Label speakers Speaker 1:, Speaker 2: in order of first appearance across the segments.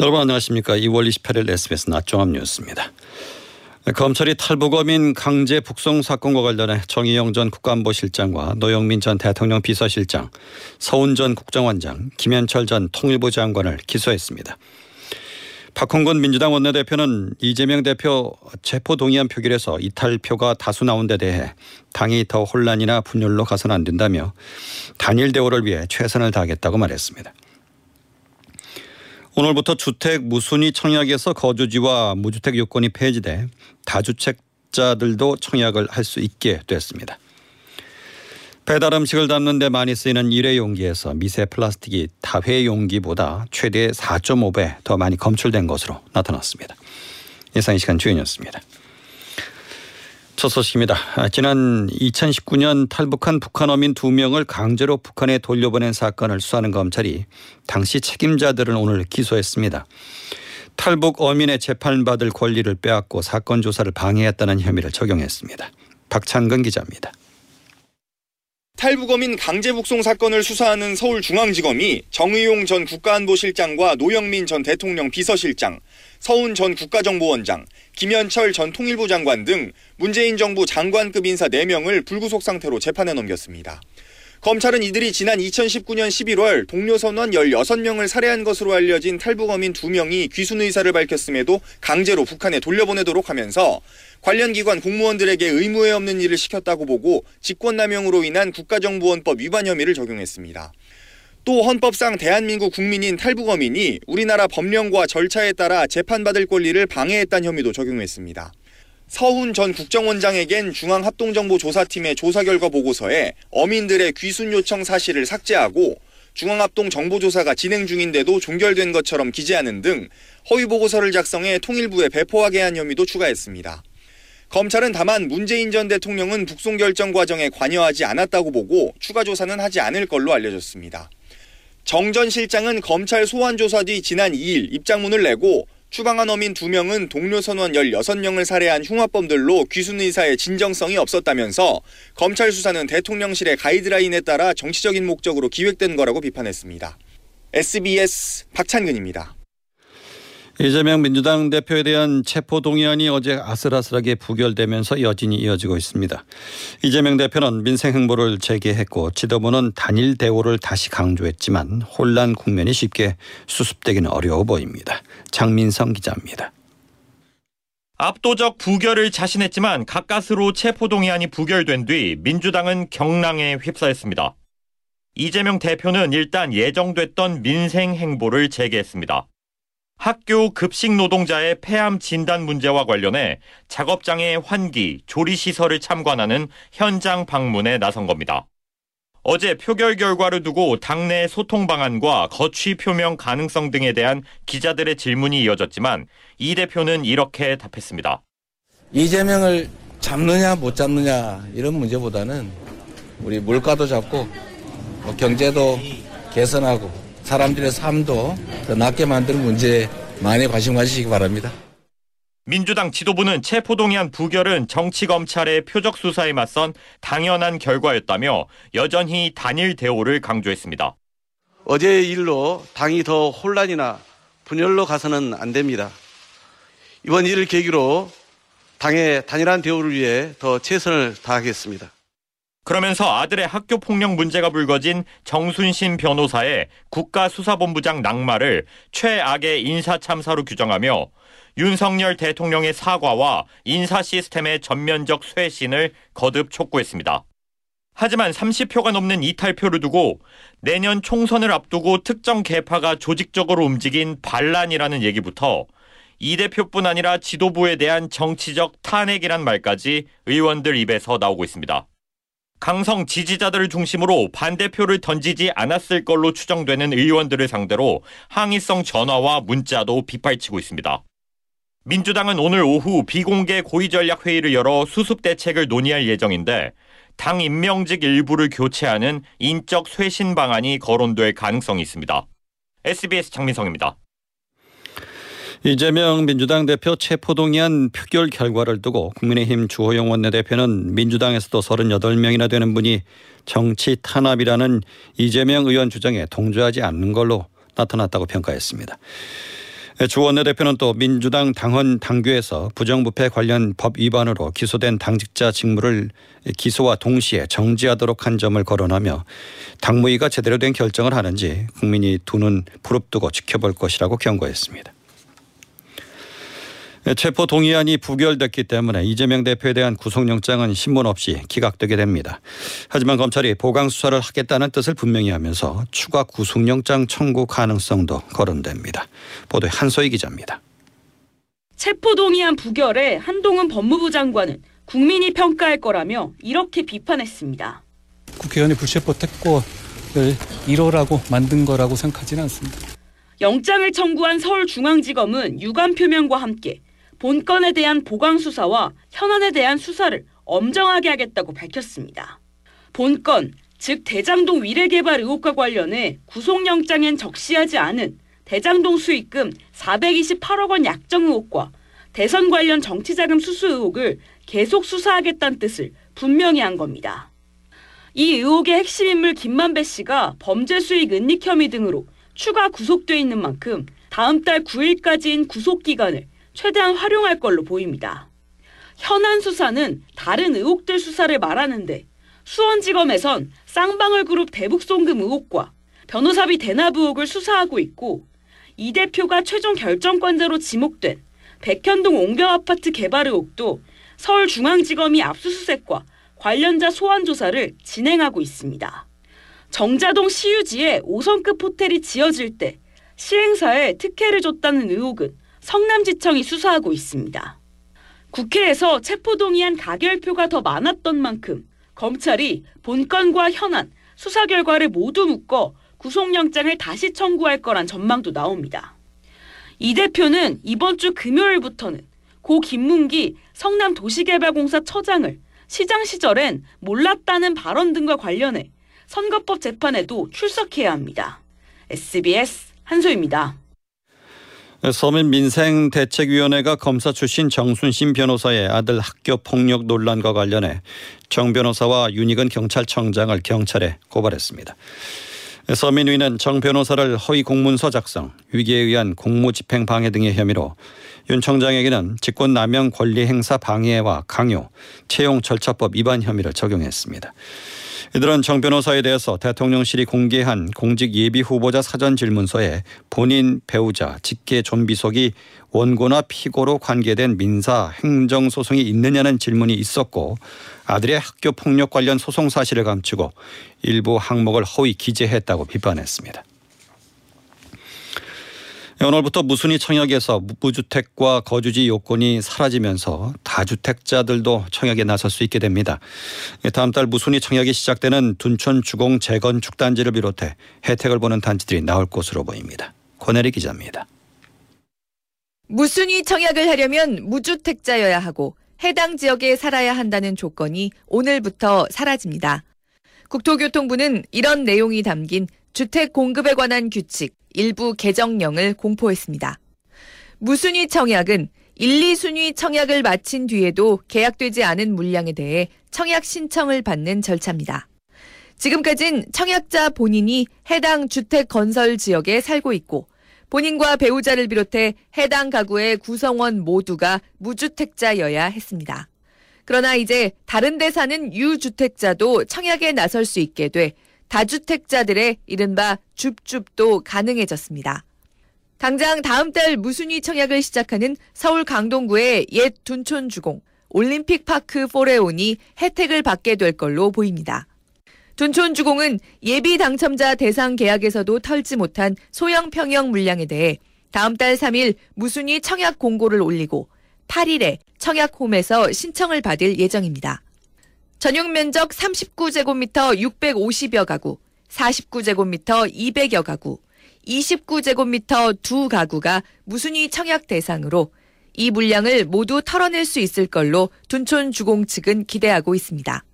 Speaker 1: 여러분 안녕하십니까. 2월 28일 SBS 낮종합 뉴스입니다. 검찰이 탈북어민 강제 북송 사건과 관련해 정의영 전 국가안보실장과 노영민 전 대통령 비서실장, 서훈 전 국정원장, 김현철 전 통일부 장관을 기소했습니다. 박홍근 민주당 원내대표는 이재명 대표 체포 동의안 표결에서 이탈표가 다수 나온 데 대해 당이 더 혼란이나 분열로 가서는 안 된다며 단일 대우를 위해 최선을 다하겠다고 말했습니다. 오늘부터 주택 무순위 청약에서 거주지와 무주택 요건이 폐지돼 다주택자들도 청약을 할 수 있게 됐습니다. 배달 음식을 담는 데 많이 쓰이는 일회 용기에서 미세 플라스틱이 다회 용기보다 최대 4.5배 더 많이 검출된 것으로 나타났습니다. 이 시간 주연이었습니다. 첫 소식입니다. 지난 2019년 탈북한 북한 어민 2명을 강제로 북한에 돌려보낸 사건을 수사하는 검찰이 당시 책임자들을 오늘 기소했습니다. 탈북 어민의 재판받을 권리를 빼앗고 사건 조사를 방해했다는 혐의를 적용했습니다. 박창근 기자입니다.
Speaker 2: 탈북어민 강제 북송 사건을 수사하는 서울중앙지검이 정의용 전 국가안보실장과 노영민 전 대통령 비서실장, 서훈 전 국가정보원장, 김현철 전 통일부 장관 등 문재인 정부 장관급 인사 4명을 불구속 상태로 재판에 넘겼습니다. 검찰은 이들이 지난 2019년 11월 동료 선원 16명을 살해한 것으로 알려진 탈북어민 2명이 귀순 의사를 밝혔음에도 강제로 북한에 돌려보내도록 하면서 관련 기관 공무원들에게 의무에 없는 일을 시켰다고 보고 직권남용으로 인한 국가정보원법 위반 혐의를 적용했습니다. 또 헌법상 대한민국 국민인 탈북어민이 우리나라 법령과 절차에 따라 재판받을 권리를 방해했다는 혐의도 적용했습니다. 서훈 전 국정원장에겐 중앙합동정보조사팀의 조사 결과 보고서에 어민들의 귀순 요청 사실을 삭제하고 중앙합동정보조사가 진행 중인데도 종결된 것처럼 기재하는 등 허위 보고서를 작성해 통일부에 배포하게 한 혐의도 추가했습니다. 검찰은 다만 문재인 전 대통령은 북송 결정 과정에 관여하지 않았다고 보고 추가 조사는 하지 않을 걸로 알려졌습니다. 정 전 실장은 검찰 소환 조사 뒤 지난 2일 입장문을 내고 추방한 어민 2명은 동료 선원 16명을 살해한 흉악범들로 귀순 의사의 진정성이 없었다면서 검찰 수사는 대통령실의 가이드라인에 따라 정치적인 목적으로 기획된 거라고 비판했습니다. SBS 박찬근입니다.
Speaker 1: 이재명 민주당 대표에 대한 체포 동의안이 어제 아슬아슬하게 부결되면서 여진이 이어지고 있습니다. 이재명 대표는 민생 행보를 재개했고 지도부는 단일 대우를 다시 강조했지만 혼란 국면이 쉽게 수습되기는 어려워 보입니다. 장민성 기자입니다.
Speaker 3: 압도적 부결을 자신했지만 가까스로 체포 동의안이 부결된 뒤 민주당은 경랑에 휩싸였습니다. 이재명 대표는 일단 예정됐던 민생 행보를 재개했습니다. 학교 급식 노동자의 폐암 진단 문제와 관련해 작업장의 환기, 조리시설을 참관하는 현장 방문에 나선 겁니다. 어제 표결 결과를 두고 당내 소통 방안과 거취 표명 가능성 등에 대한 기자들의 질문이 이어졌지만 이 대표는 이렇게 답했습니다.
Speaker 4: 이재명을 잡느냐 못 잡느냐 이런 문제보다는 우리 물가도 잡고 뭐 경제도 개선하고 사람들의 삶도 더 낫게 만드는 문제에 많이 관심 가지시기 바랍니다.
Speaker 3: 민주당 지도부는 체포동의안 부결은 정치검찰의 표적 수사에 맞선 당연한 결과였다며 여전히 단일 대우를 강조했습니다.
Speaker 5: 어제의 일로 당이 더 혼란이나 분열로 가서는 안 됩니다. 이번 일을 계기로 당의 단일한 대우를 위해 더 최선을 다하겠습니다.
Speaker 3: 그러면서 아들의 학교 폭력 문제가 불거진 정순신 변호사의 국가수사본부장 낙마를 최악의 인사참사로 규정하며 윤석열 대통령의 사과와 인사 시스템의 전면적 쇄신을 거듭 촉구했습니다. 하지만 30표가 넘는 이탈표를 두고 내년 총선을 앞두고 특정 개파가 조직적으로 움직인 반란이라는 얘기부터 이 대표뿐 아니라 지도부에 대한 정치적 탄핵이란 말까지 의원들 입에서 나오고 있습니다. 강성 지지자들을 중심으로 반대표를 던지지 않았을 걸로 추정되는 의원들을 상대로 항의성 전화와 문자도 빗발치고 있습니다. 민주당은 오늘 오후 비공개 고위전략회의를 열어 수습 대책을 논의할 예정인데 당 임명직 일부를 교체하는 인적 쇄신 방안이 거론될 가능성이 있습니다. SBS 장민성입니다.
Speaker 1: 이재명 민주당 대표 체포동의안 표결 결과를 두고 국민의힘 주호영 원내대표는 민주당에서도 38명이나 되는 분이 정치 탄압이라는 이재명 의원 주장에 동조하지 않는 걸로 나타났다고 평가했습니다. 주 원내대표는 또 민주당 당헌 당규에서 부정부패 관련 법 위반으로 기소된 당직자 직무를 기소와 동시에 정지하도록 한 점을 거론하며 당무위가 제대로 된 결정을 하는지 국민이 두눈 부릅뜨고 지켜볼 것이라고 경고했습니다. 체포 동의안이 부결됐기 때문에 이재명 대표에 대한 구속영장은 신문 없이 기각되게 됩니다. 하지만 검찰이 보강 수사를 하겠다는 뜻을 분명히 하면서 추가 구속영장 청구 가능성도 거론됩니다. 보도에 한소희 기자입니다.
Speaker 6: 체포 동의안 부결에 한동훈 법무부 장관은 국민이 평가할 거라며 이렇게 비판했습니다.
Speaker 7: 국회의원의 불체포 특권을 1호라고 만든 거라고 생각하지는 않습니다.
Speaker 6: 영장을 청구한 서울중앙지검은 유감 표명과 함께 본건에 대한 보강 수사와 현안에 대한 수사를 엄정하게 하겠다고 밝혔습니다. 본건, 즉 대장동 위례개발 의혹과 관련해 구속영장엔 적시하지 않은 대장동 수익금 428억 원 약정 의혹과 대선 관련 정치자금 수수 의혹을 계속 수사하겠다는 뜻을 분명히 한 겁니다. 이 의혹의 핵심 인물 김만배 씨가 범죄 수익 은닉 혐의 등으로 추가 구속돼 있는 만큼 다음 달 9일까지인 구속 기간을 최대한 활용할 걸로 보입니다. 현안 수사는 다른 의혹들 수사를 말하는데 수원지검에선 쌍방울 그룹 대북송금 의혹과 변호사비 대납 의혹을 수사하고 있고 이 대표가 최종 결정권자로 지목된 백현동 옹벽 아파트 개발 의혹도 서울중앙지검이 압수수색과 관련자 소환 조사를 진행하고 있습니다. 정자동 시유지에 5성급 호텔이 지어질 때 시행사에 특혜를 줬다는 의혹은 성남지청이 수사하고 있습니다. 국회에서 체포동의안 가결표가 더 많았던 만큼 검찰이 본건과 현안, 수사 결과를 모두 묶어 구속영장을 다시 청구할 거란 전망도 나옵니다. 이 대표는 이번 주 금요일부터는 고 김문기 성남도시개발공사 처장을 시장 시절엔 몰랐다는 발언 등과 관련해 선거법 재판에도 출석해야 합니다. SBS 한소입니다.
Speaker 1: 서민 민생 대책위원회가 검사 출신 정순신 변호사의 아들 학교 폭력 논란과 관련해 정 변호사와 윤익은 경찰청장을 경찰에 고발했습니다. 서민위는 정 변호사를 허위 공문서 작성, 위기에 의한 공무집행 방해 등의 혐의로 윤 청장에게는 직권남용 권리행사 방해와 강요, 채용 절차법 위반 혐의를 적용했습니다. 이들은 정 변호사에 대해서 대통령실이 공개한 공직 예비 후보자 사전 질문서에 본인 배우자 직계 존비속이 원고나 피고로 관계된 민사 행정 소송이 있느냐는 질문이 있었고 아들의 학교 폭력 관련 소송 사실을 감추고 일부 항목을 허위 기재했다고 비판했습니다. 오늘부터 무순위 청약에서 무주택과 거주지 요건이 사라지면서 다주택자들도 청약에 나설 수 있게 됩니다. 다음 달 무순위 청약이 시작되는 둔촌 주공 재건축 단지를 비롯해 혜택을 보는 단지들이 나올 것으로 보입니다. 권혜리 기자입니다.
Speaker 8: 무순위 청약을 하려면 무주택자여야 하고 해당 지역에 살아야 한다는 조건이 오늘부터 사라집니다. 국토교통부는 이런 내용이 담긴 주택 공급에 관한 규칙 일부 개정령을 공포했습니다. 무순위 청약은 1, 2순위 청약을 마친 뒤에도 계약되지 않은 물량에 대해 청약 신청을 받는 절차입니다. 지금까진 청약자 본인이 해당 주택 건설 지역에 살고 있고 본인과 배우자를 비롯해 해당 가구의 구성원 모두가 무주택자여야 했습니다. 그러나 이제 다른 데 사는 유주택자도 청약에 나설 수 있게 돼 다주택자들의 이른바 줍줍도 가능해졌습니다. 당장 다음 달 무순위 청약을 시작하는 서울 강동구의 옛 둔촌 주공 올림픽 파크 포레온이 혜택을 받게 될 걸로 보입니다. 둔촌 주공은 예비 당첨자 대상 계약에서도 털지 못한 소형 평형 물량에 대해 다음 달 3일 무순위 청약 공고를 올리고 8일에 청약홈에서 신청을 받을 예정입니다. 전용 면적 39제곱미터 650여 가구, 49제곱미터 200여 가구, 29제곱미터 두 가구가 무순위 청약 대상으로 이 물량을 모두 털어낼 수 있을 걸로 둔촌 주공 측은 기대하고 있습니다.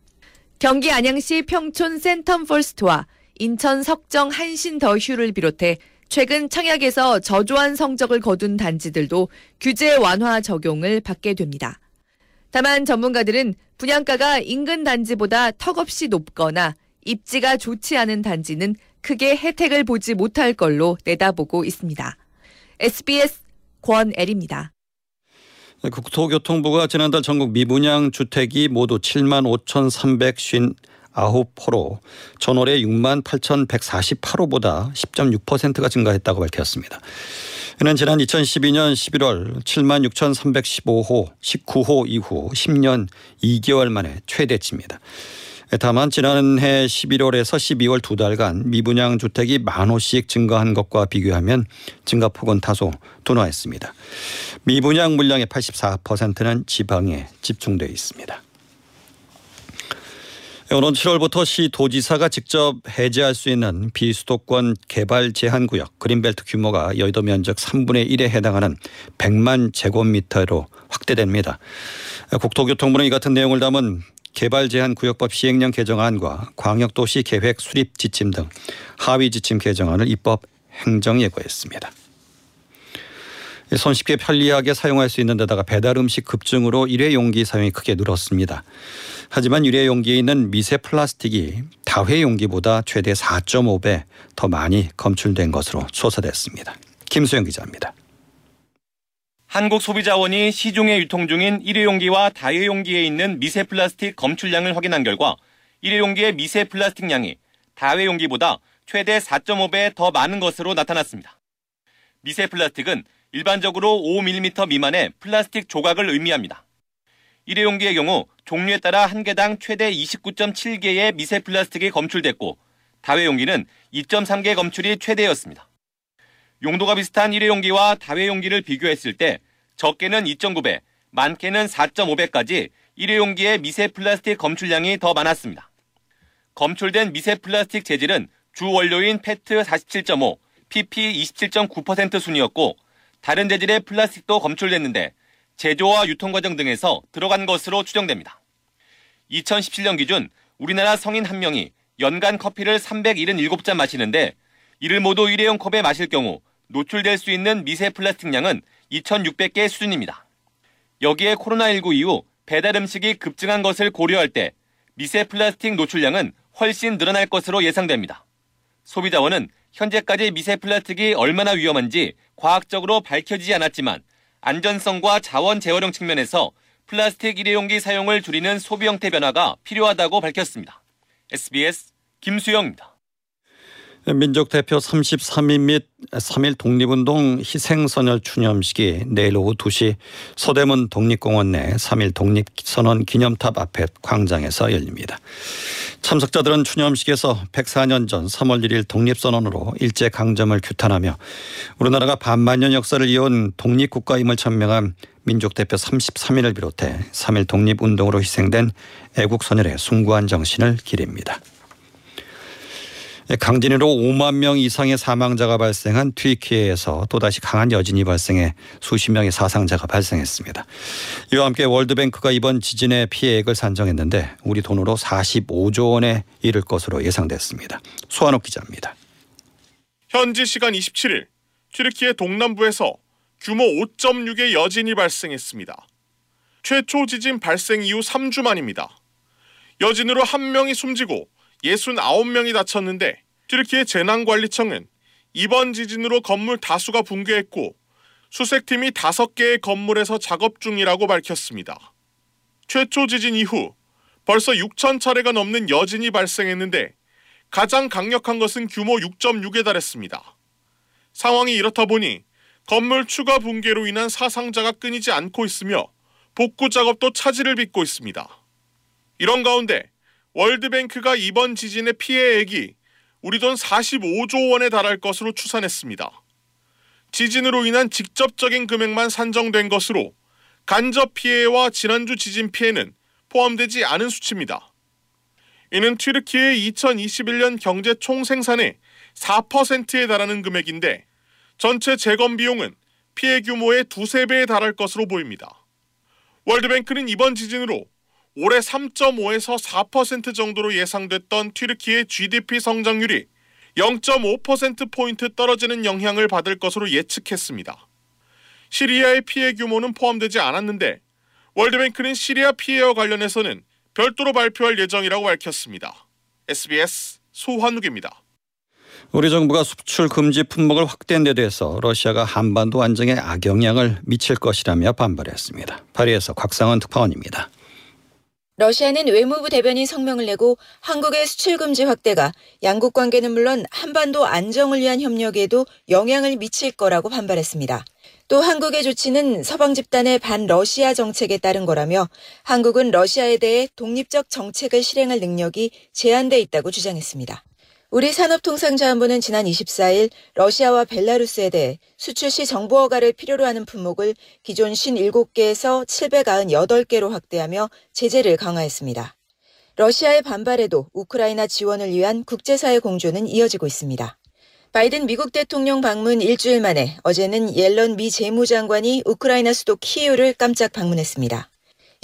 Speaker 8: 경기 안양시 평촌 센텀 펄스트와 인천 석정 한신 더휴를 비롯해 최근 청약에서 저조한 성적을 거둔 단지들도 규제 완화 적용을 받게 됩니다. 다만 전문가들은 분양가가 인근 단지보다 턱없이 높거나 입지가 좋지 않은 단지는 크게 혜택을 보지 못할 걸로 내다보고 있습니다. SBS 권애리입니다.
Speaker 1: 국토교통부가 지난달 전국 미분양 주택이 모두 7만 5,359호로 전월에 6만 8,148호보다 10.6%가 증가했다고 밝혔습니다. 이는 지난 2012년 11월 7만 6,315호 19호 이후 10년 2개월 만에 최대치입니다. 다만 지난해 11월에서 12월 두 달간 미분양 주택이 만 호씩 증가한 것과 비교하면 증가폭은 다소 둔화했습니다. 미분양 물량의 84%는 지방에 집중되어 있습니다. 오는 7월부터 시 도지사가 직접 해제할 수 있는 비수도권 개발 제한 구역 그린벨트 규모가 여의도 면적 3분의 1에 해당하는 100만 제곱미터로 확대됩니다. 국토교통부는 이 같은 내용을 담은 개발 제한 구역법 시행령 개정안과 광역도시 계획 수립 지침 등 하위 지침 개정안을 입법 행정 예고했습니다. 손쉽게 편리하게 사용할 수 있는 데다가 배달 음식 급증으로 일회용기 사용이 크게 늘었습니다. 하지만 일회용기에 있는 미세 플라스틱이 다회용기보다 최대 4.5배 더 많이 검출된 것으로 조사됐습니다. 김수영 기자입니다.
Speaker 9: 한국소비자원이 시중에 유통 중인 일회용기와 다회용기에 있는 미세 플라스틱 검출량을 확인한 결과 일회용기의 미세 플라스틱 양이 다회용기보다 최대 4.5배 더 많은 것으로 나타났습니다. 미세 플라스틱은 일반적으로 5mm 미만의 플라스틱 조각을 의미합니다. 일회용기의 경우 종류에 따라 한 개당 최대 29.7개의 미세 플라스틱이 검출됐고 다회용기는 2.3개 검출이 최대였습니다. 용도가 비슷한 일회용기와 다회용기를 비교했을 때 적게는 2.9배, 많게는 4.5배까지 일회용기의 미세 플라스틱 검출량이 더 많았습니다. 검출된 미세 플라스틱 재질은 주 원료인 페트 47.5, PP 27.9% 순이었고 다른 재질의 플라스틱도 검출됐는데 제조와 유통 과정 등에서 들어간 것으로 추정됩니다. 2017년 기준 우리나라 성인 한 명이 연간 커피를 377잔 마시는데 이를 모두 일회용 컵에 마실 경우 노출될 수 있는 미세 플라스틱 양은 2,600개 수준입니다. 여기에 코로나19 이후 배달 음식이 급증한 것을 고려할 때 미세 플라스틱 노출량은 훨씬 늘어날 것으로 예상됩니다. 소비자원은 현재까지 미세 플라스틱이 얼마나 위험한지 과학적으로 밝혀지지 않았지만 안전성과 자원 재활용 측면에서 플라스틱 일회용기 사용을 줄이는 소비 형태 변화가 필요하다고 밝혔습니다. SBS 김수영입니다.
Speaker 1: 민족 대표 33인 및 3일 독립운동 희생선열 추념식이 내일 오후 2시 서대문 독립공원 내 3일 독립선언 기념탑 앞에 광장에서 열립니다. 참석자들은 추념식에서 104년 전 3월 1일 독립선언으로 일제 강점을 규탄하며 우리나라가 반만년 역사를 이어온 독립국가임을 천명한 민족 대표 33인을 비롯해 3일 독립운동으로 희생된 애국선열의 숭고한 정신을 기립니다. 강진으로 5만 명 이상의 사망자가 발생한 튀르키예에서 또다시 강한 여진이 발생해 수십 명의 사상자가 발생했습니다. 이와 함께 월드뱅크가 이번 지진의 피해액을 산정했는데 우리 돈으로 45조 원에 이를 것으로 예상됐습니다. 소환옥 기자입니다.
Speaker 10: 현지 시간 27일 튀르키예 동남부에서 규모 5.6의 여진이 발생했습니다. 최초 지진 발생 이후 3주 만입니다. 여진으로 한 명이 숨지고 69명이 다쳤는데 튀르키예 재난관리청은 이번 지진으로 건물 다수가 붕괴했고 수색팀이 5개의 건물에서 작업 중이라고 밝혔습니다. 최초 지진 이후 벌써 6천 차례가 넘는 여진이 발생했는데 가장 강력한 것은 규모 6.6에 달했습니다. 상황이 이렇다 보니 건물 추가 붕괴로 인한 사상자가 끊이지 않고 있으며 복구 작업도 차질을 빚고 있습니다. 이런 가운데 월드뱅크가 이번 지진의 피해액이 우리 돈 45조 원에 달할 것으로 추산했습니다. 지진으로 인한 직접적인 금액만 산정된 것으로 간접 피해와 지난주 지진 피해는 포함되지 않은 수치입니다. 이는 튀르키의 2021년 경제 총생산의 4%에 달하는 금액인데 전체 재건 비용은 피해 규모의 두세 배에 달할 것으로 보입니다. 월드뱅크는 이번 지진으로 올해 3.5에서 4% 정도로 예상됐던 튀르키의 GDP 성장률이 0.5%포인트 떨어지는 영향을 받을 것으로 예측했습니다. 시리아의 피해 규모는 포함되지 않았는데 월드뱅크는 시리아 피해와 관련해서는 별도로 발표할 예정이라고 밝혔습니다. SBS 소환욱입니다.
Speaker 1: 우리 정부가 수출 금지 품목을 확대한 데 대해서 러시아가 한반도 안정에 악영향을 미칠 것이라며 반발했습니다. 파리에서 곽상원 특파원입니다.
Speaker 11: 러시아는 외무부 대변인 성명을 내고 한국의 수출 금지 확대가 양국 관계는 물론 한반도 안정을 위한 협력에도 영향을 미칠 거라고 반발했습니다. 또 한국의 조치는 서방 집단의 반러시아 정책에 따른 거라며 한국은 러시아에 대해 독립적 정책을 실행할 능력이 제한돼 있다고 주장했습니다. 우리 산업통상자원부는 지난 24일 러시아와 벨라루스에 대해 수출 시 정보 허가를 필요로 하는 품목을 기존 57개에서 798개로 확대하며 제재를 강화했습니다. 러시아의 반발에도 우크라이나 지원을 위한 국제사회 공조는 이어지고 있습니다. 바이든 미국 대통령 방문 일주일 만에 어제는 옐런 미 재무장관이 우크라이나 수도 키이우를 깜짝 방문했습니다.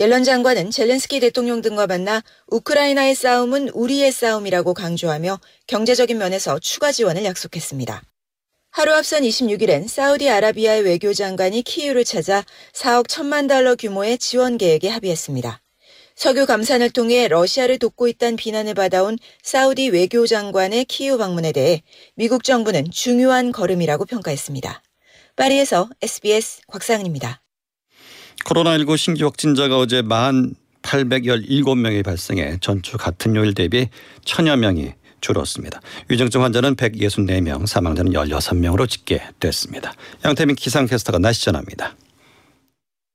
Speaker 11: 옐런 장관은 젤렌스키 대통령 등과 만나 우크라이나의 싸움은 우리의 싸움이라고 강조하며 경제적인 면에서 추가 지원을 약속했습니다. 하루 앞선 26일엔 사우디아라비아의 외교장관이 키이우를 찾아 4억 1천만 달러 규모의 지원 계획에 합의했습니다. 석유 감산을 통해 러시아를 돕고 있다는 비난을 받아온 사우디 외교장관의 키이우 방문에 대해 미국 정부는 중요한 걸음이라고 평가했습니다. 파리에서 SBS 곽상은입니다.
Speaker 1: 코로나19 신규 확진자가 어제 1,817명이 발생해 전주 같은 요일 대비 천여 명이 줄었습니다. 위중증 환자는 164명, 사망자는 16명으로 집계됐습니다. 양태민 기상캐스터가 날씨 전합니다.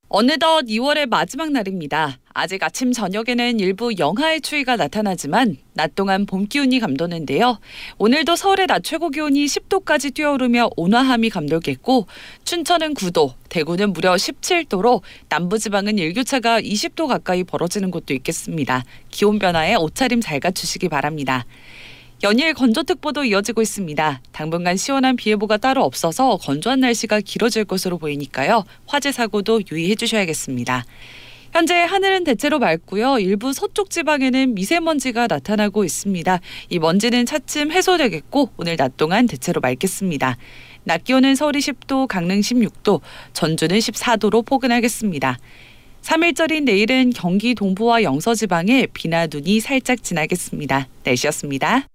Speaker 12: 어느덧 2월의 마지막 날입니다. 아직 아침 저녁에는 일부 영하의 추위가 나타나지만 낮 동안 봄 기운이 감도는데요. 오늘도 서울의 낮 최고 기온이 10도까지 뛰어오르며 온화함이 감돌겠고 춘천은 9도, 대구는 무려 17도로 남부지방은 일교차가 20도 가까이 벌어지는 곳도 있겠습니다. 기온 변화에 옷차림 잘 갖추시기 바랍니다. 연일 건조특보도 이어지고 있습니다. 당분간 시원한 비 예보가 따로 없어서 건조한 날씨가 길어질 것으로 보이니까요. 화재 사고도 유의해 주셔야겠습니다. 현재 하늘은 대체로 맑고요. 일부 서쪽 지방에는 미세먼지가 나타나고 있습니다. 이 먼지는 차츰 해소되겠고 오늘 낮 동안 대체로 맑겠습니다. 낮 기온은 서울이 10도, 강릉 16도, 전주는 14도로 포근하겠습니다. 3일절인 내일은 경기 동부와 영서 지방에 비나 눈이 살짝 지나겠습니다. 날씨였습니다.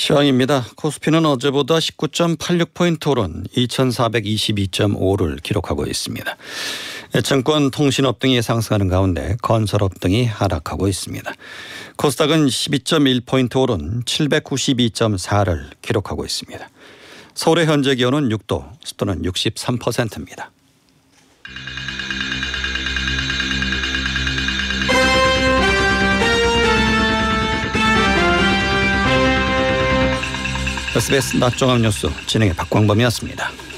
Speaker 1: 시황입니다. 코스피는 어제보다 19.86포인트 오른 2422.5를 기록하고 있습니다. 증권, 통신업 등이 상승하는 가운데 건설업 등이 하락하고 있습니다. 코스닥은 12.1포인트 오른 792.4를 기록하고 있습니다. 서울의 현재 기온은 6도, 습도는 63%입니다. SBS 낮종합 뉴스 진행의 박광범이었습니다.